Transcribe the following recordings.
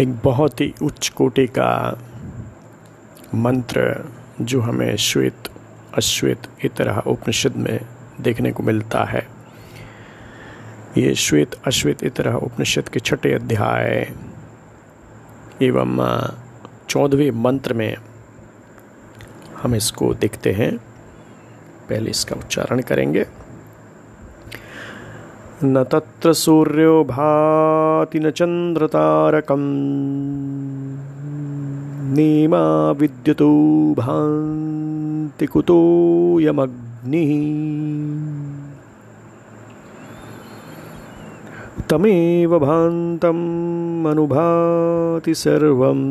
एक बहुत ही उच्च कोटि का मंत्र जो हमें श्वेत, अश्वेत इतर उपनिषद में देखने को मिलता है। ये श्वेत, अश्वेत इतर उपनिषद के छठे अध्याय एवं चौदहवें मंत्र में हम इसको देखते हैं। पहले इसका उच्चारण करेंगे। न तत्र सूर्यो भाति न चन्द्रतारकम् नीमा विद्युतो भान्ति कुतोऽयमग्निः तमेव भान्तम् अनुभाति सर्वम्।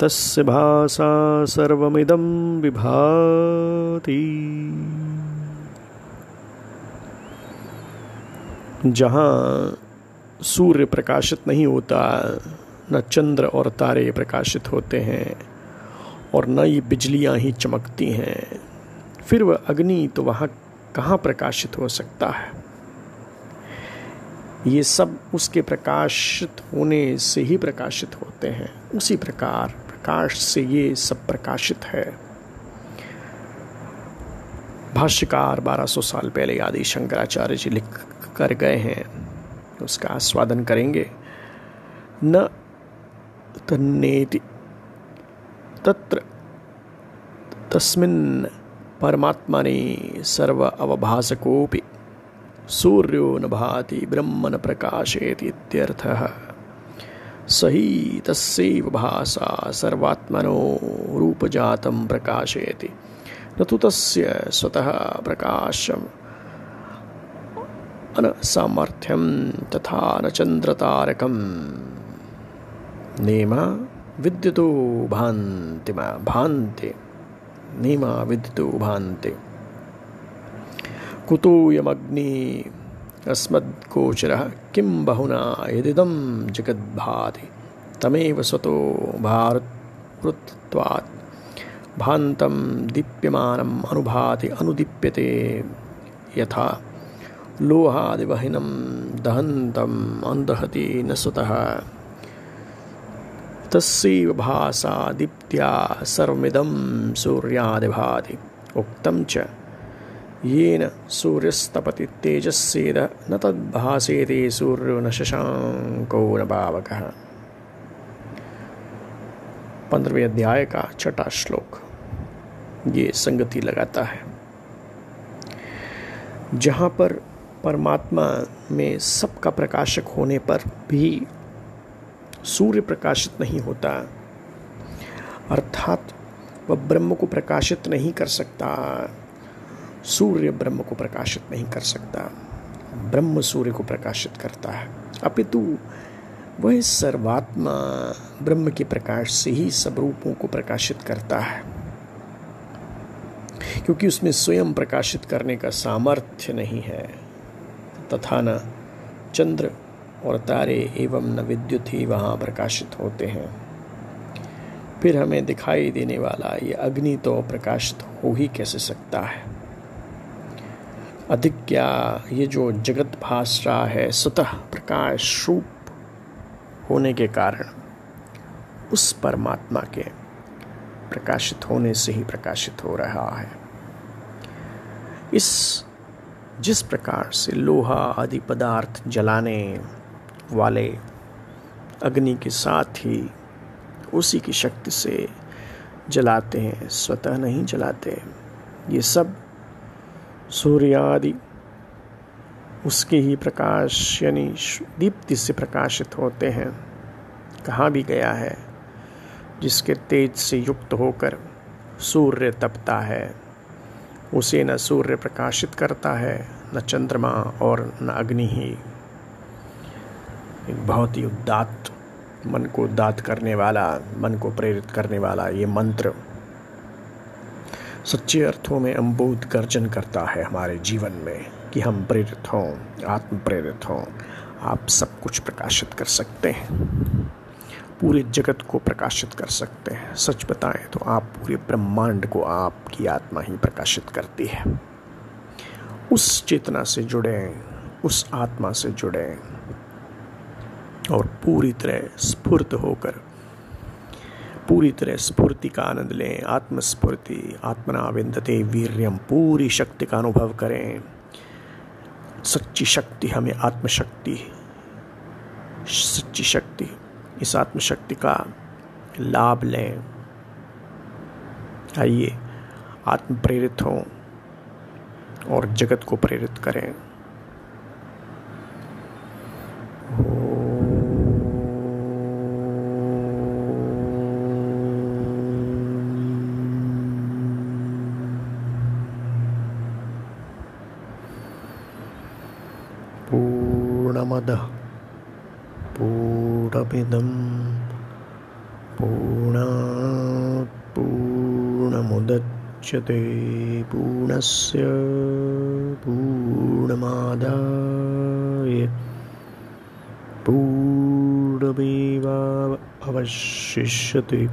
तस्य भासा सर्वमिदं विभाति। जहाँ सूर्य प्रकाशित नहीं होता, न चंद्र और तारे प्रकाशित होते हैं और न ये बिजलियाँ ही चमकती हैं। फिर वह अग्नि तो वहाँ कहाँ प्रकाशित हो सकता है? ये सब उसके प्रकाशित होने से ही प्रकाशित होते हैं। उसी प्रकार प्रकाश से ये सब प्रकाशित है। भाष्यकार 1200 साल पहले आदि शंकराचार्य जी लिख कर गए हैं, उसका आस्वादन करेंगे। न तन्नेति तत्र तस्मिन् परमात्मने सर्व अवभासकोऽपि सूर्यो न भाति ब्रह्म न प्रकाशेति इत्यर्थः। सही तस्यैव भासा सर्वात्मनो रूपजातं प्रकाशयति न तु तस्य स्वतः प्रकाशम्। अनसामर्थ्यं तथा न चन्द्रतारकं नेमा विद्युतो भान्ति भान्ति। नेमा विद्युतो भान्ति। कुतोऽयमग्नि अस्मद्गोचरः किं बहुना यदिदं जगद्भाति, तमेव स्वतो भारतृत्वात्। भान्तं दीप्यमानम् अनुभाति, अनुदीप्यते यथा। लोहादिवहिनं दहन्तम् अन्दहति न सुतः। तस्यैव भासा दीप्त्या सर्वमिदं सूर्यादिभाति। उक्तं च, येन सूर्यस्तपति तेजस्सेद न तद्भासेते सूर्यो न शशांको न पावकः पंद्रहवें अध्याय का छठा श्लोक, ये संगति लगाता है। जहाँ पर परमात्मा में सबका प्रकाशक होने पर भी सूर्य प्रकाशित नहीं होता। अर्थात, वह ब्रह्म को प्रकाशित नहीं कर सकता। सूर्य ब्रह्म को प्रकाशित नहीं कर सकता। ब्रह्म सूर्य को प्रकाशित करता है। अपितु, वह सर्वात्मा ब्रह्म के प्रकाश से ही सब रूपों को प्रकाशित करता है। क्योंकि उसमें स्वयं प्रकाशित करने का सामर्थ्य नहीं है। तथा न चंद्र और तारे एवं न विद्युत ही वहाँ प्रकाशित होते हैं। फिर हमें दिखाई देने वाला ये अग्नि तो प्रकाशित हो ही कैसे सकता है? अधिक क्या ये जो जगत भाष रहा है स्वतः प्रकाश रूप होने के कारण उस परमात्मा के प्रकाशित होने से ही प्रकाशित हो रहा है। इस जिस प्रकार से लोहा आदि पदार्थ जलाने वाले अग्नि के साथ ही उसी की शक्ति से जलाते हैं, स्वतः नहीं जलाते ये सब सूर्य आदि, उसके ही प्रकाश, यानी दीप्ति से प्रकाशित होते हैं। कहाँ भी गया है, जिसके तेज से युक्त होकर सूर्य तपता है। उसे न सूर्य प्रकाशित करता है, न चंद्रमा और न अग्नि ही। एक बहुत ही उदात मन को उदात करने वाला, मन को प्रेरित करने वाला ये मंत्र सच्चे अर्थों में अम्बोध गर्जन करता है हमारे जीवन में कि हम प्रेरित हों आत्म प्रेरित हों। आप सब कुछ प्रकाशित कर सकते हैं। पूरे जगत को प्रकाशित कर सकते हैं। सच बताएँ तो आप पूरे ब्रह्मांड को आपकी आत्मा ही प्रकाशित करती है। उस चेतना से जुड़े, उस आत्मा से जुड़े और पूरी तरह स्फूर्त होकर, पूरी तरह स्फूर्ति का आनंद लें, आत्मस्फूर्ति आत्मना विंदते वीर्यम, पूरी शक्ति का अनुभव करें। सच्ची शक्ति हमें आत्मशक्ति, सच्ची शक्ति इस आत्मशक्ति का लाभ लें। आइए आत्म प्रेरित हों और जगत को प्रेरित करें। पूर्णमदः। पूर्णमिदं पूर्णात् पूर्णमुदच्यते। पूर्णस्य पूर्णमादाय। पूर्णमेवावशिष्यते।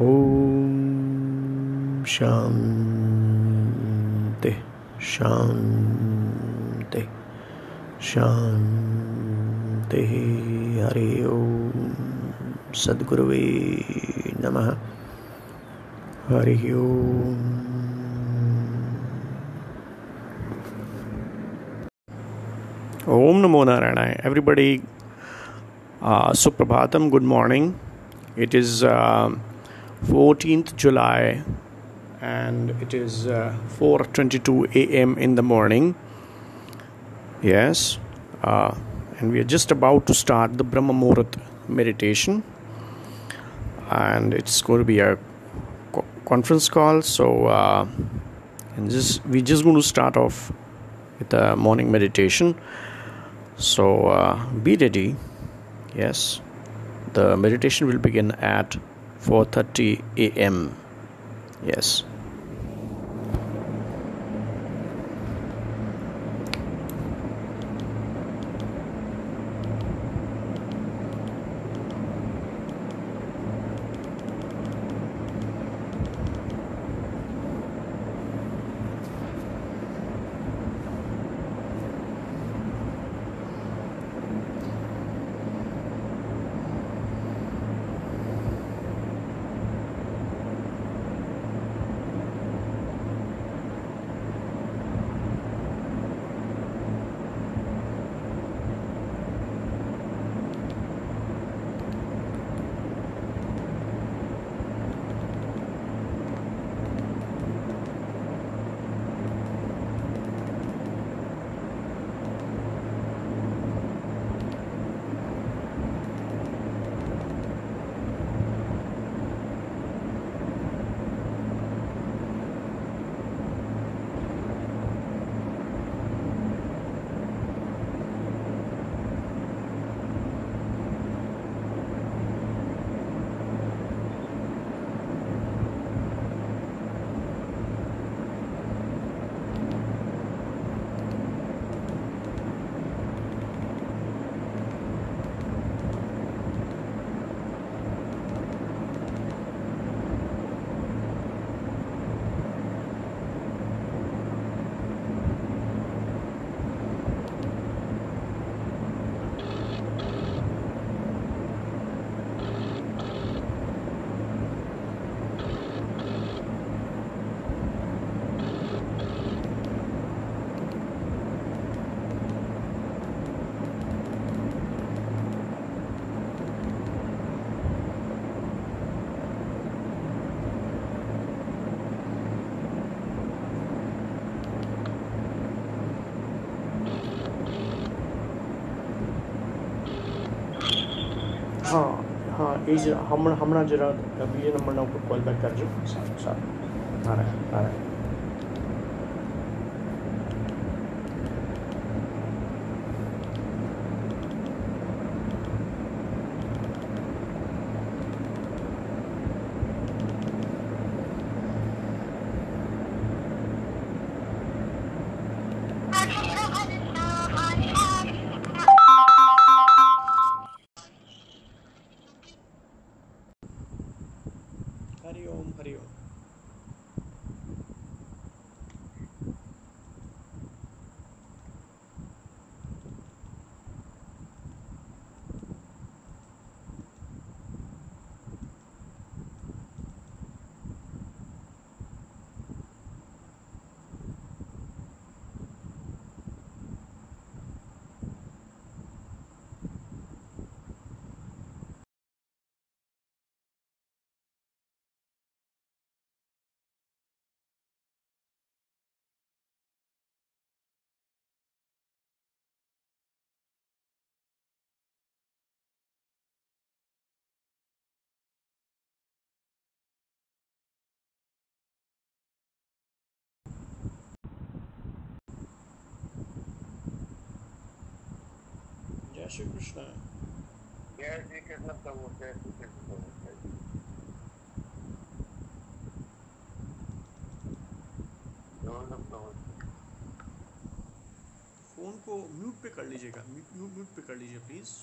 ॐ शान्ति। शान्ति। शांति हरि ओम नमः। हरि ओम। नमो नारायणाय। Everybody Suprabhatam good morning is uh, 14th July and it is uh, 4:22 a.m. in the morning. Yes, uh, and we are just about to start the Brahma Muhurat meditation, and it's going to be a co- conference call. So, uh, and just we're just going to start off with the morning meditation. So, uh, be ready. Yes, the meditation will begin at 4:30 a.m. Yes. हमारा हम जरा number ना call back कर जो। जय श्री कृष्ण जय श्री कृष्ण प्रभु जय श्री कृष्ण प्रभु फ़ोन को म्यूट पे कर लीजिएगा म्यूट म्यूट पे कर लीजिए प्लीज़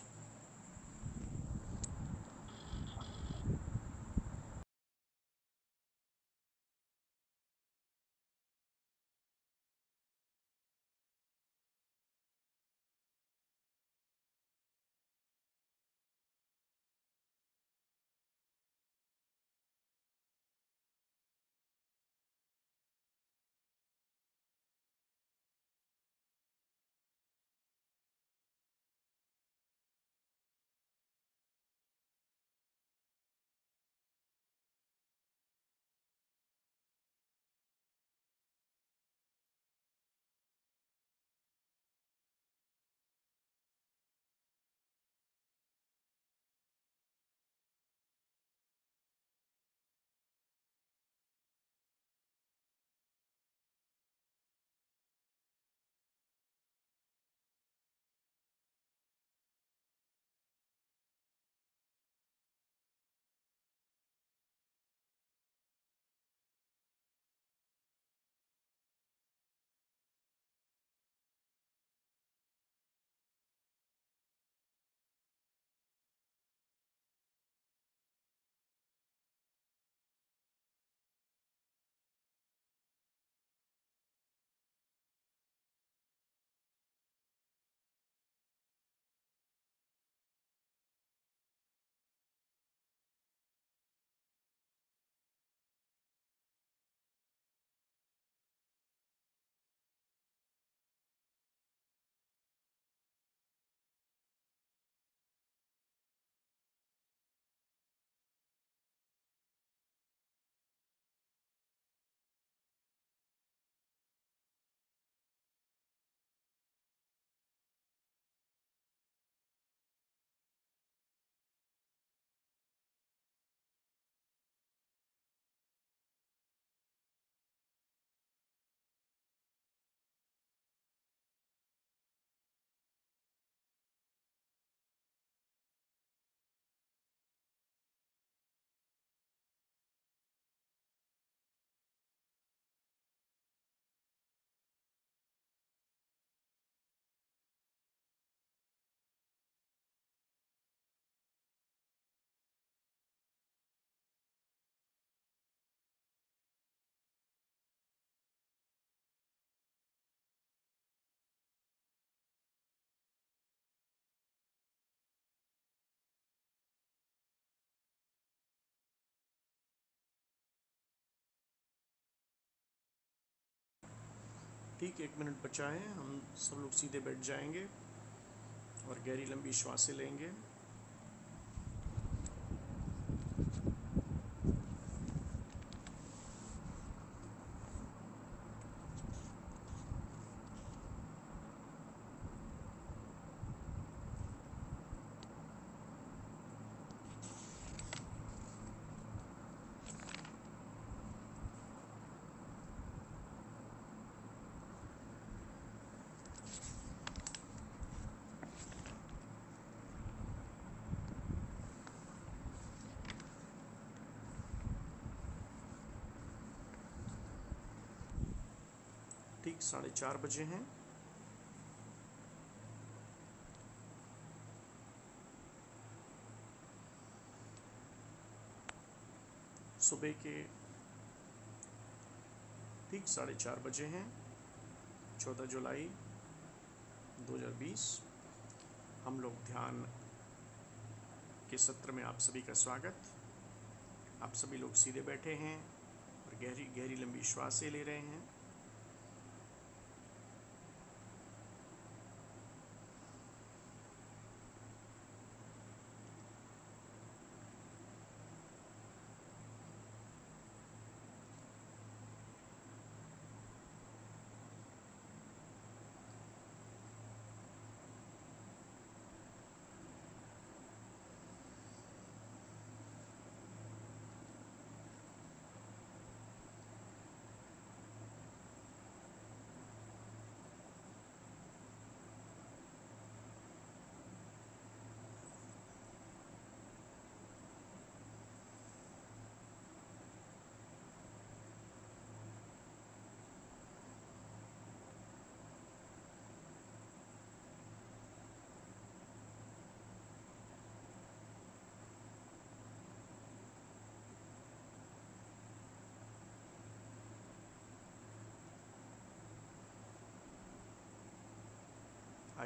ठीक, एक मिनट बचा है हम सब लोग सीधे बैठ जाएँगे और गहरी लंबी श्वासें लेंगे। ठीक साढ़े चार बजे हैं। सुबह के ठीक साढ़े चार बजे हैं, चौदह जुलाई 2020 हम लोग ध्यान के सत्र में आप सभी का स्वागत। आप सभी लोग सीधे बैठे हैं और गहरी गहरी लंबी श्वासें ले रहे हैं।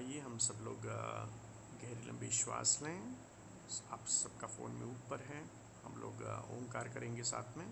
आइए, हम सब लोग गहरी लंबी श्वास लें। आप सबका फ़ोन में ऊपर है। हम लोग ओंकार करेंगे साथ में।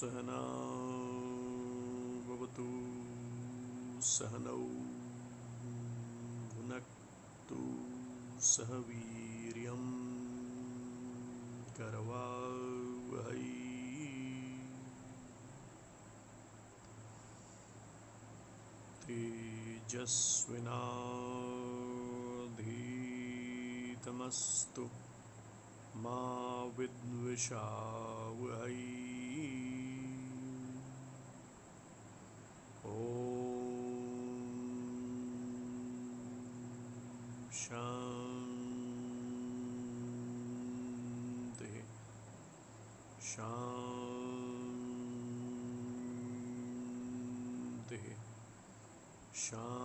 सहना भवतु सहनौ भुनक्तु सह वीर्यं करवावहै। तेजस्विनाधीतमस्तु मा विद्विषावहै। ॐ शान्तिः शान्तिः शान्तिः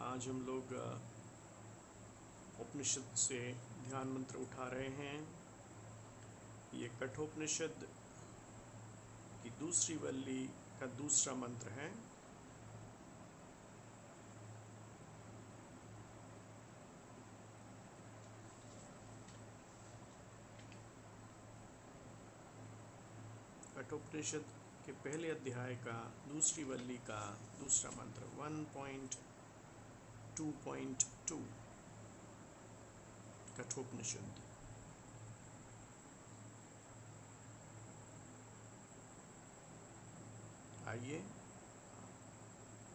आज हम लोग उपनिषद से ध्यान मंत्र उठा रहे हैं। ये कठोपनिषद की दूसरी वल्ली का दूसरा मंत्र है। कठोपनिषद के पहले अध्याय का दूसरी वल्ली का दूसरा मंत्र 1.2.2 कठोपनिषद। आइए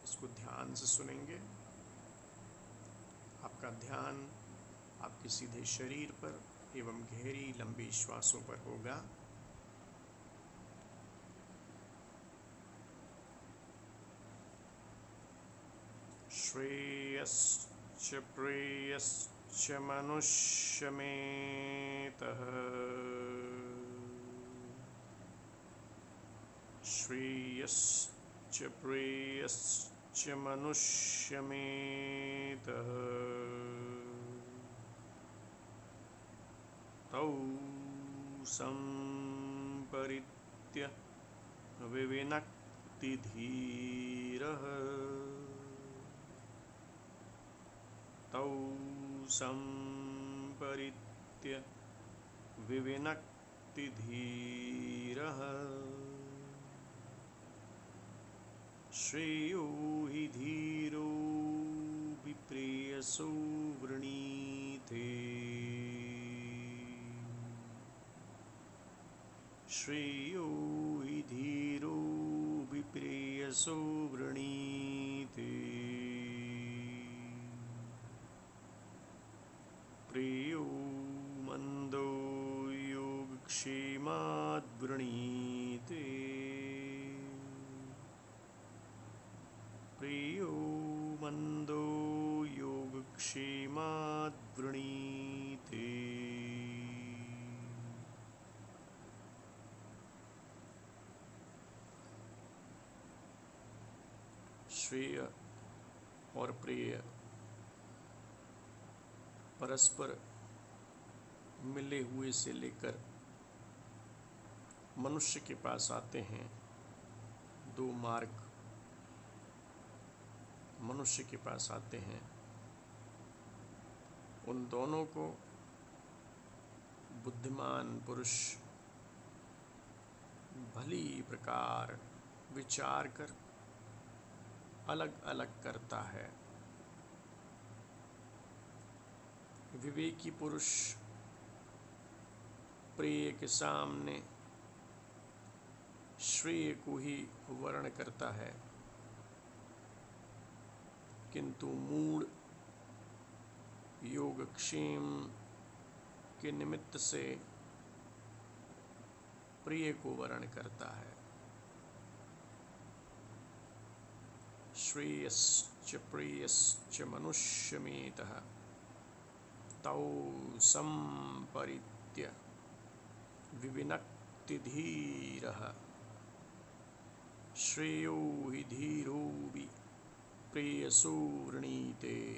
इसको ध्यान से सुनेंगे। आपका ध्यान आपके सीधे शरीर पर एवं गहरी लंबी श्वासों पर होगा। श्रेयश्च प्रेयश्च मनुष्यमेतः। श्रेयश्च प्रेयश्च मनुष्यमेतः तौ सम्परित्य विविनक्तिधीरः। तौ सम्परित्य विविनक्तिधीरः। श्रेयो हि धीरो विप्रेयसो वृणीते। श्रेयो हि धीरो विप्रेयसो वृणीते। प्रियो मन्दो योगक्षेमाद्वृणीते वृणीते श्रेय और प्रेय परस्पर मिले हुए से लेकर मनुष्य के पास आते हैं, दो मार्ग मनुष्य के पास आते हैं। उन दोनों को बुद्धिमान पुरुष भली प्रकार विचार कर अलग अलग करता है। विवेकी पुरुष प्रिय के सामने श्रेय को ही वर्ण करता है। किंतु मूड योगक्षेम के निमित्त से प्रिय को वर्ण करता है। श्रेयश्च प्रियश्च मनुष्यमेतः तौ संपरित्य विविनक्तिधीरः। श्रेयो हि धीरोऽपि प्रेयसो वृणीते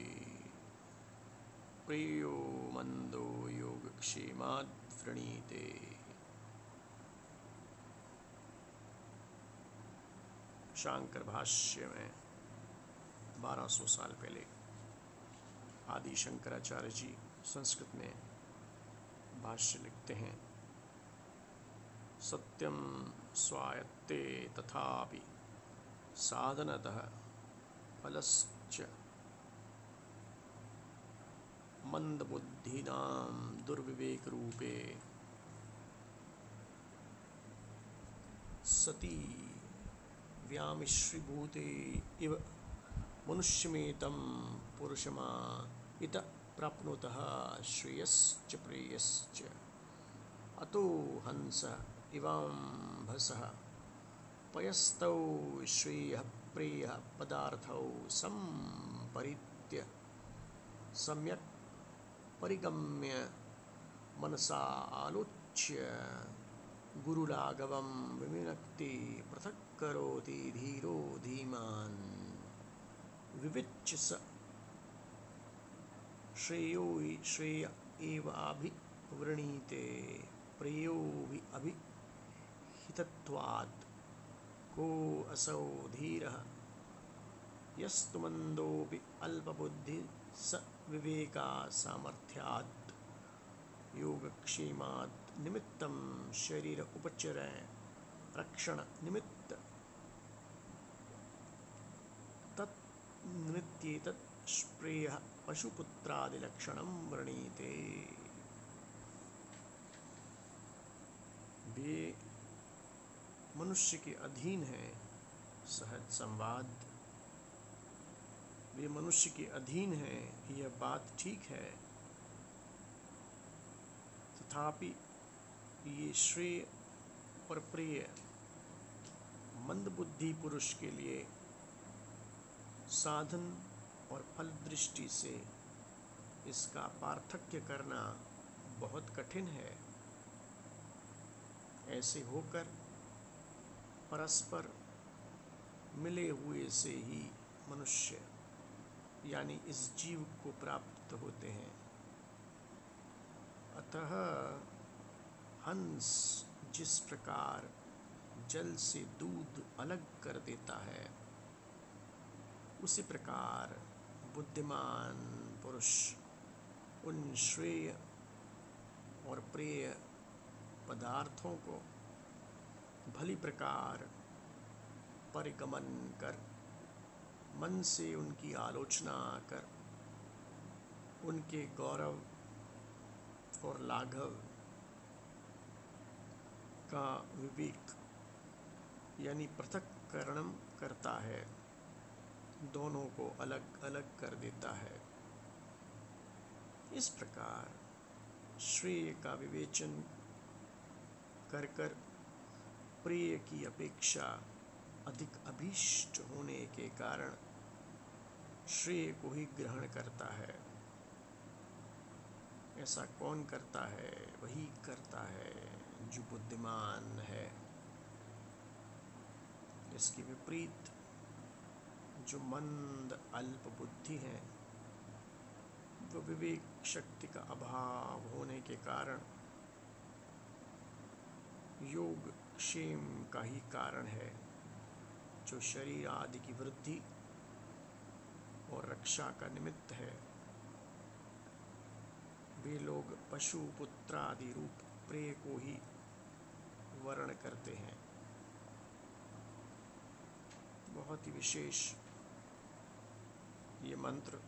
प्रियो मंदो योगक्षेमाद वृणीते शांकर भाष्य में 1200 साल पहले आदि शंकराचार्य जी संस्कृत में भाष्य लिखते हैं। सत्यम स्वायत्ते तथापि साधनतः फलश्च मंदबुद्धीनां दुर्विवेकरूपे। सती व्यामिश्रीभूते इव मनुष्यमेतं पुरुषमा इत प्राप्नुतः श्रेयश्च प्रेयश्च। अतो हंस इवाम्भसः, पयस्तौ श्रेय प्रेयः पदार्थौ संपरित्य सम्यक् परिगम्य मनसा आलोच्य। गुरुराघवं विमिनक्ति पृथक् करोति धीरो धीमान्। विविच्य स श्रेयो श्रेय एवाभिवृणीते प्रेयो हि अभिहितत्वात्। को असौ धीरः? यस्तु मन्दोऽपि अल्पबुद्धिः स विवेका सामर्थ्यात् योगक्षेमात् निमित्तं शरीर उपचर, रक्षण निमित्त। तत् निमित्तेतत् स्प्रेयः पशुपुत्रादिलक्षणं वृणीते वे मनुष्य के अधीन है, सहज संवाद। वे मनुष्य के अधीन है यह बात ठीक है। तथापि ये श्रेय और प्रिय मंदबुद्धि पुरुष के लिए साधन और फल दृष्टि से इसका पार्थक्य करना बहुत कठिन है। ऐसे होकर परस्पर मिले हुए से ही मनुष्य यानी इस जीव को प्राप्त होते हैं। अतः हंस जिस प्रकार जल से दूध अलग कर देता है, उसी प्रकार बुद्धिमान पुरुष उन श्रेय और प्रेय पदार्थों को भली प्रकार परिगमन कर मन से उनकी आलोचना कर, उनके गौरव और लाघव का विवेक, यानी पृथककरण करता है, दोनों को अलग अलग कर देता है। इस प्रकार श्रेय का विवेचन कर कर प्रिय की अपेक्षा अधिक अभीष्ट होने के कारण श्रेय को ही ग्रहण करता है। ऐसा कौन करता है? वही करता है जो बुद्धिमान है। इसके विपरीत जो मंद, अल्प बुद्धि है, वो विवेक शक्ति का अभाव होने के कारण योग, क्षेम का ही कारण है। जो शरीर आदि की वृद्धि और रक्षा का निमित्त है, वे लोग पशु, पुत्र आदि रूप प्रेय को ही वर्ण करते हैं। बहुत ही विशेष ये मंत्र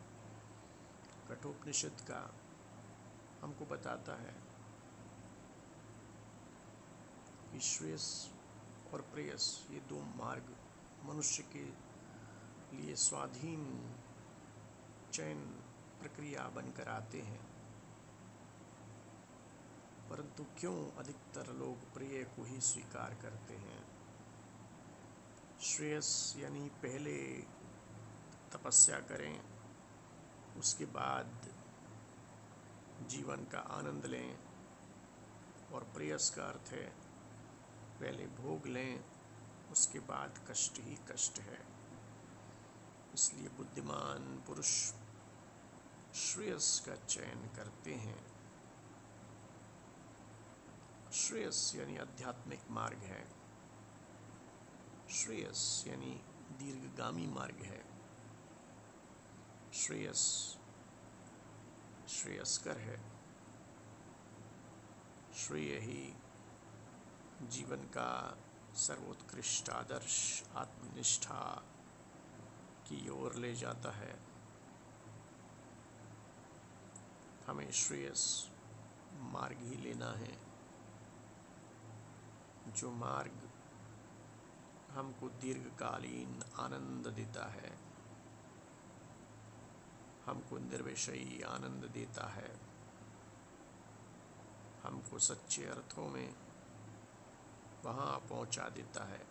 कठोपनिषद का हमको बताता है कि श्रेयस और प्रेयस ये दो मार्ग मनुष्य के लिए स्वाधीन चयन प्रक्रिया बनकर आते हैं। परंतु क्यों अधिकतर लोग प्रिय को ही स्वीकार करते हैं? श्रेयस यानी पहले तपस्या करें, उसके बाद जीवन का आनंद लें, और प्रेयस का अर्थ है, पहले भोग लें उसके बाद कष्ट ही कष्ट है। इसलिए बुद्धिमान पुरुष श्रेयस का चयन करते हैं। श्रेयस यानी आध्यात्मिक मार्ग है। श्रेयस यानी दीर्घगामी मार्ग है। श्रेयस श्रेयस्कर है। श्रेय ही जीवन का सर्वोत्कृष्ट आदर्श आत्मनिष्ठा की ओर ले जाता है। हमें श्रेयस मार्ग ही लेना है। जो मार्ग हमको दीर्घकालीन आनंद देता है, हमको निर्विषयी आनंद देता है, हमको सच्चे अर्थों में वहाँ पहुँचा देता है,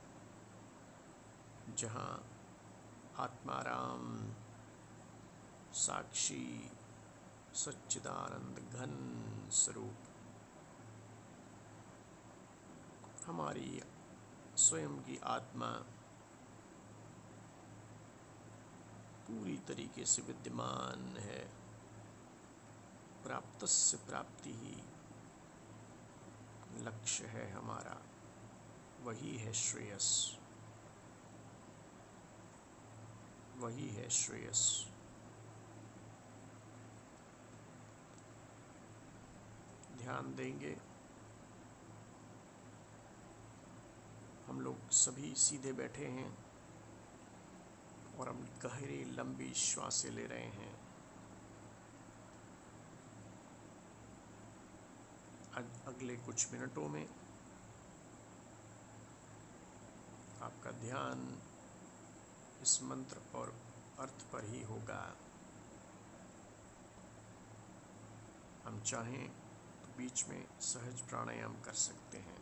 जहाँ आत्माराम, साक्षी, सच्चिदानंद घन स्वरूप। हमारी स्वयं की आत्मा पूरी तरीके से विद्यमान है, प्राप्त से प्राप्ति ही लक्ष्य है हमारा। वही है श्रेयस। वही है श्रेयस। ध्यान देंगे। हम लोग सभी सीधे बैठे हैं और हम गहरी, लंबी श्वासें ले रहे हैं। अगले कुछ मिनटों में आपका ध्यान इस मंत्र और अर्थ पर ही होगा। हम चाहें तो बीच में सहज प्राणायाम कर सकते हैं।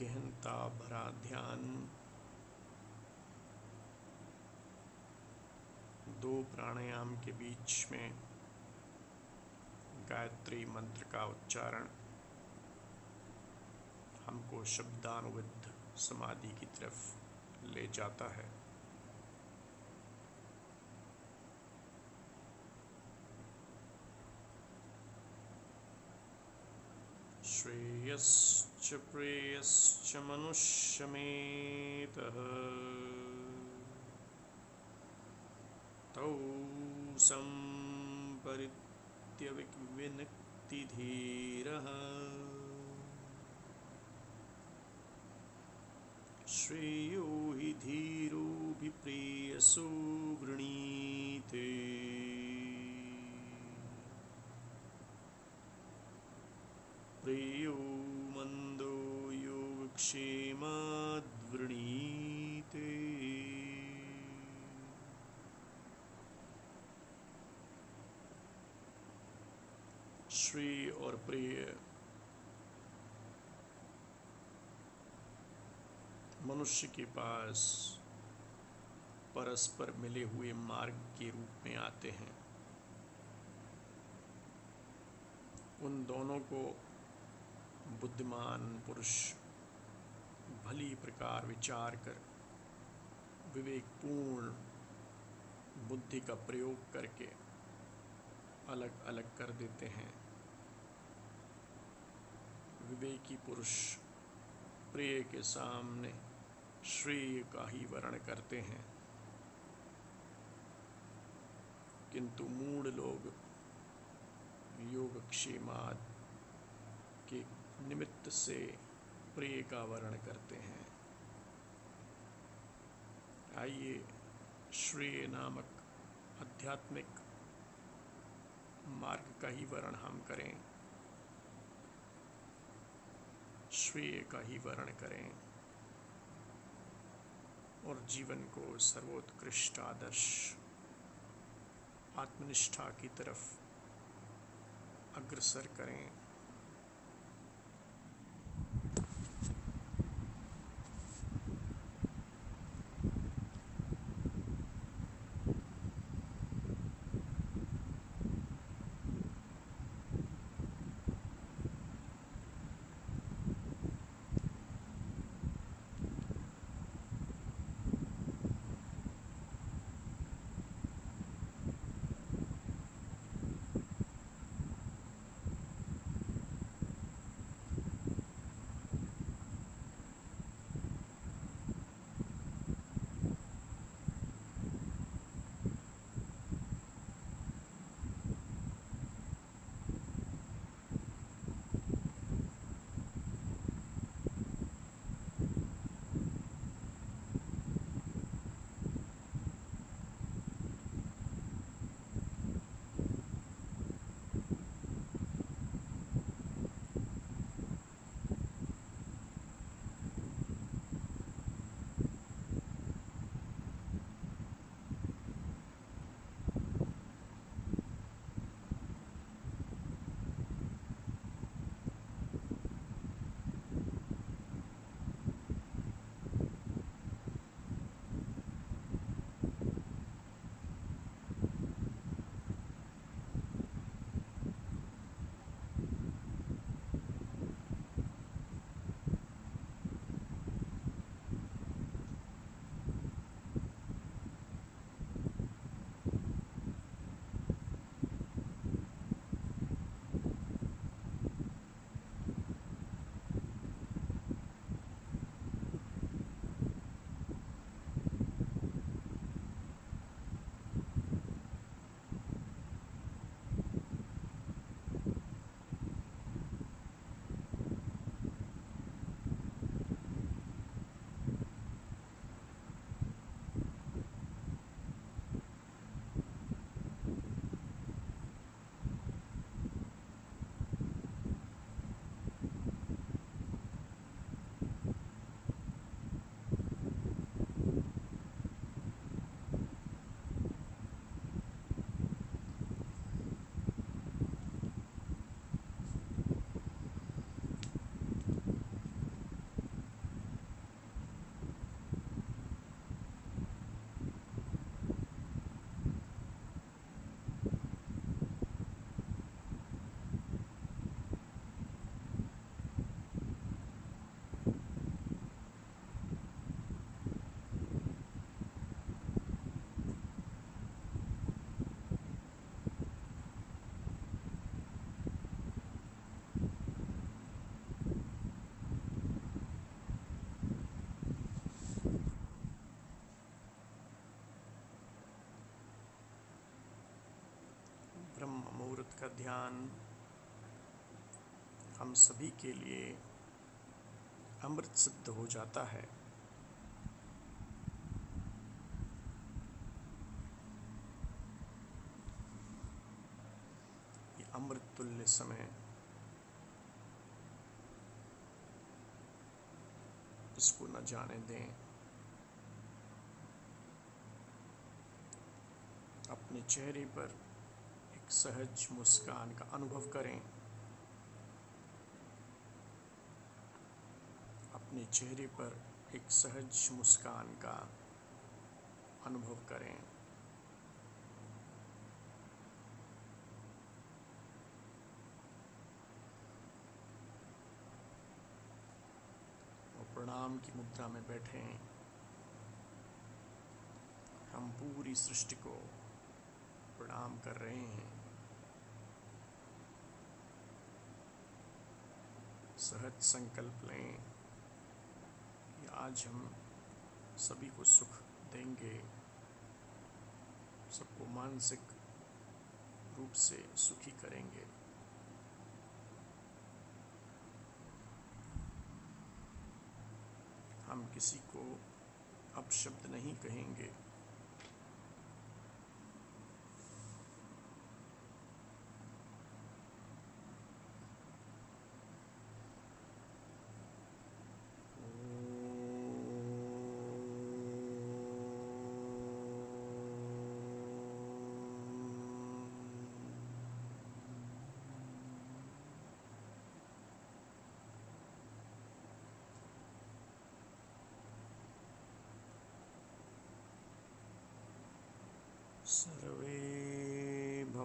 गहनता भरा ध्यान। दो प्राणायाम के बीच में गायत्री मंत्र का उच्चारण। हमको शब्दानुविध समाधि की तरफ़ ले जाता है। श्रेयश्च प्रेयश्च मनुष्यमेतः। तौ सम्परित्यविनक्तिधीरः श्रेयो हि धीरोऽभिप्रेयसो वृणीते योगक्षेमाद्वृणीते श्री और प्रिय मनुष्य के पास परस्पर मिले हुए मार्ग के रूप में आते हैं। उन दोनों को बुद्धिमान पुरुष भली प्रकार विचार कर, विवेकपूर्ण बुद्धि का प्रयोग करके अलग अलग कर देते हैं। विवेकी पुरुष प्रिय के सामने श्रेय का ही वर्ण करते हैं। किंतु मूड लोग योगक्षेमाद के निमित्त से प्रिय का वर्ण करते हैं। आइए श्रेय नामक आध्यात्मिक मार्ग का ही वर्ण हम करें। श्रेय का ही वर्ण करें और जीवन को सर्वोत्कृष्ट आदर्श, आत्मनिष्ठा की तरफ़ अग्रसर करें। मुहूर्त का ध्यान हम सभी के लिए अमृत सिद्ध हो जाता है। ये अमृत तुल्य समय इसको न जाने दें। अपने चेहरे पर सहज मुस्कान का अनुभव करें। अपने चेहरे पर एक सहज मुस्कान का अनुभव करें। प्रणाम की मुद्रा में बैठे। हम पूरी सृष्टि को प्रणाम कर रहे हैं। सहज संकल्प लें कि आज हम सभी को सुख देंगे। सबको मानसिक रूप से सुखी करेंगे। हम किसी को अपशब्द नहीं कहेंगे सर्वे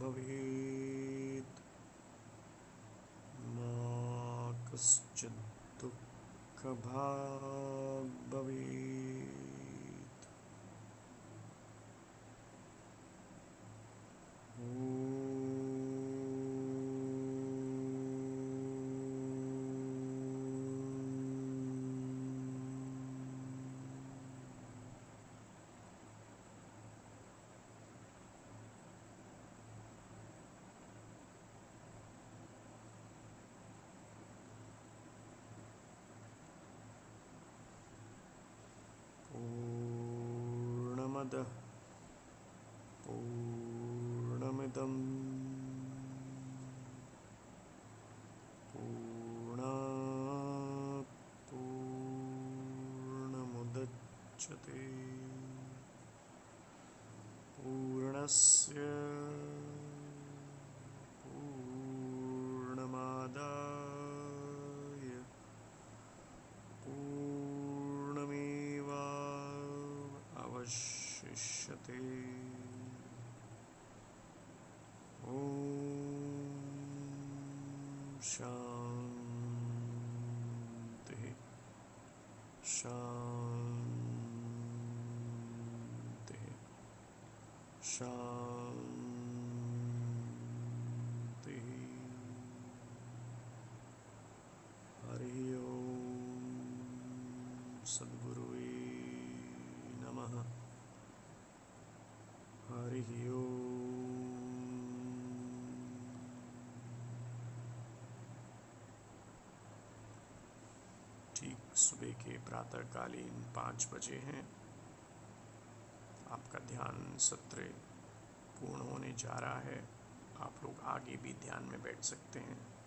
भवेत्। दुःखभाग् भवेत्। पूर्णमदः पूर्णमिदं पूर्णात् पूर्णमुदच्यते पूर्णस्य शान्तिः शांति। शान्तिः हरि ओम सद्गुरुवे नमः हरि ठीक सुबह के प्रातःकालीन पाँच बजे हैं। आपका ध्यान सत्र पूर्ण होने जा रहा है। आप लोग आगे भी ध्यान में बैठ सकते हैं।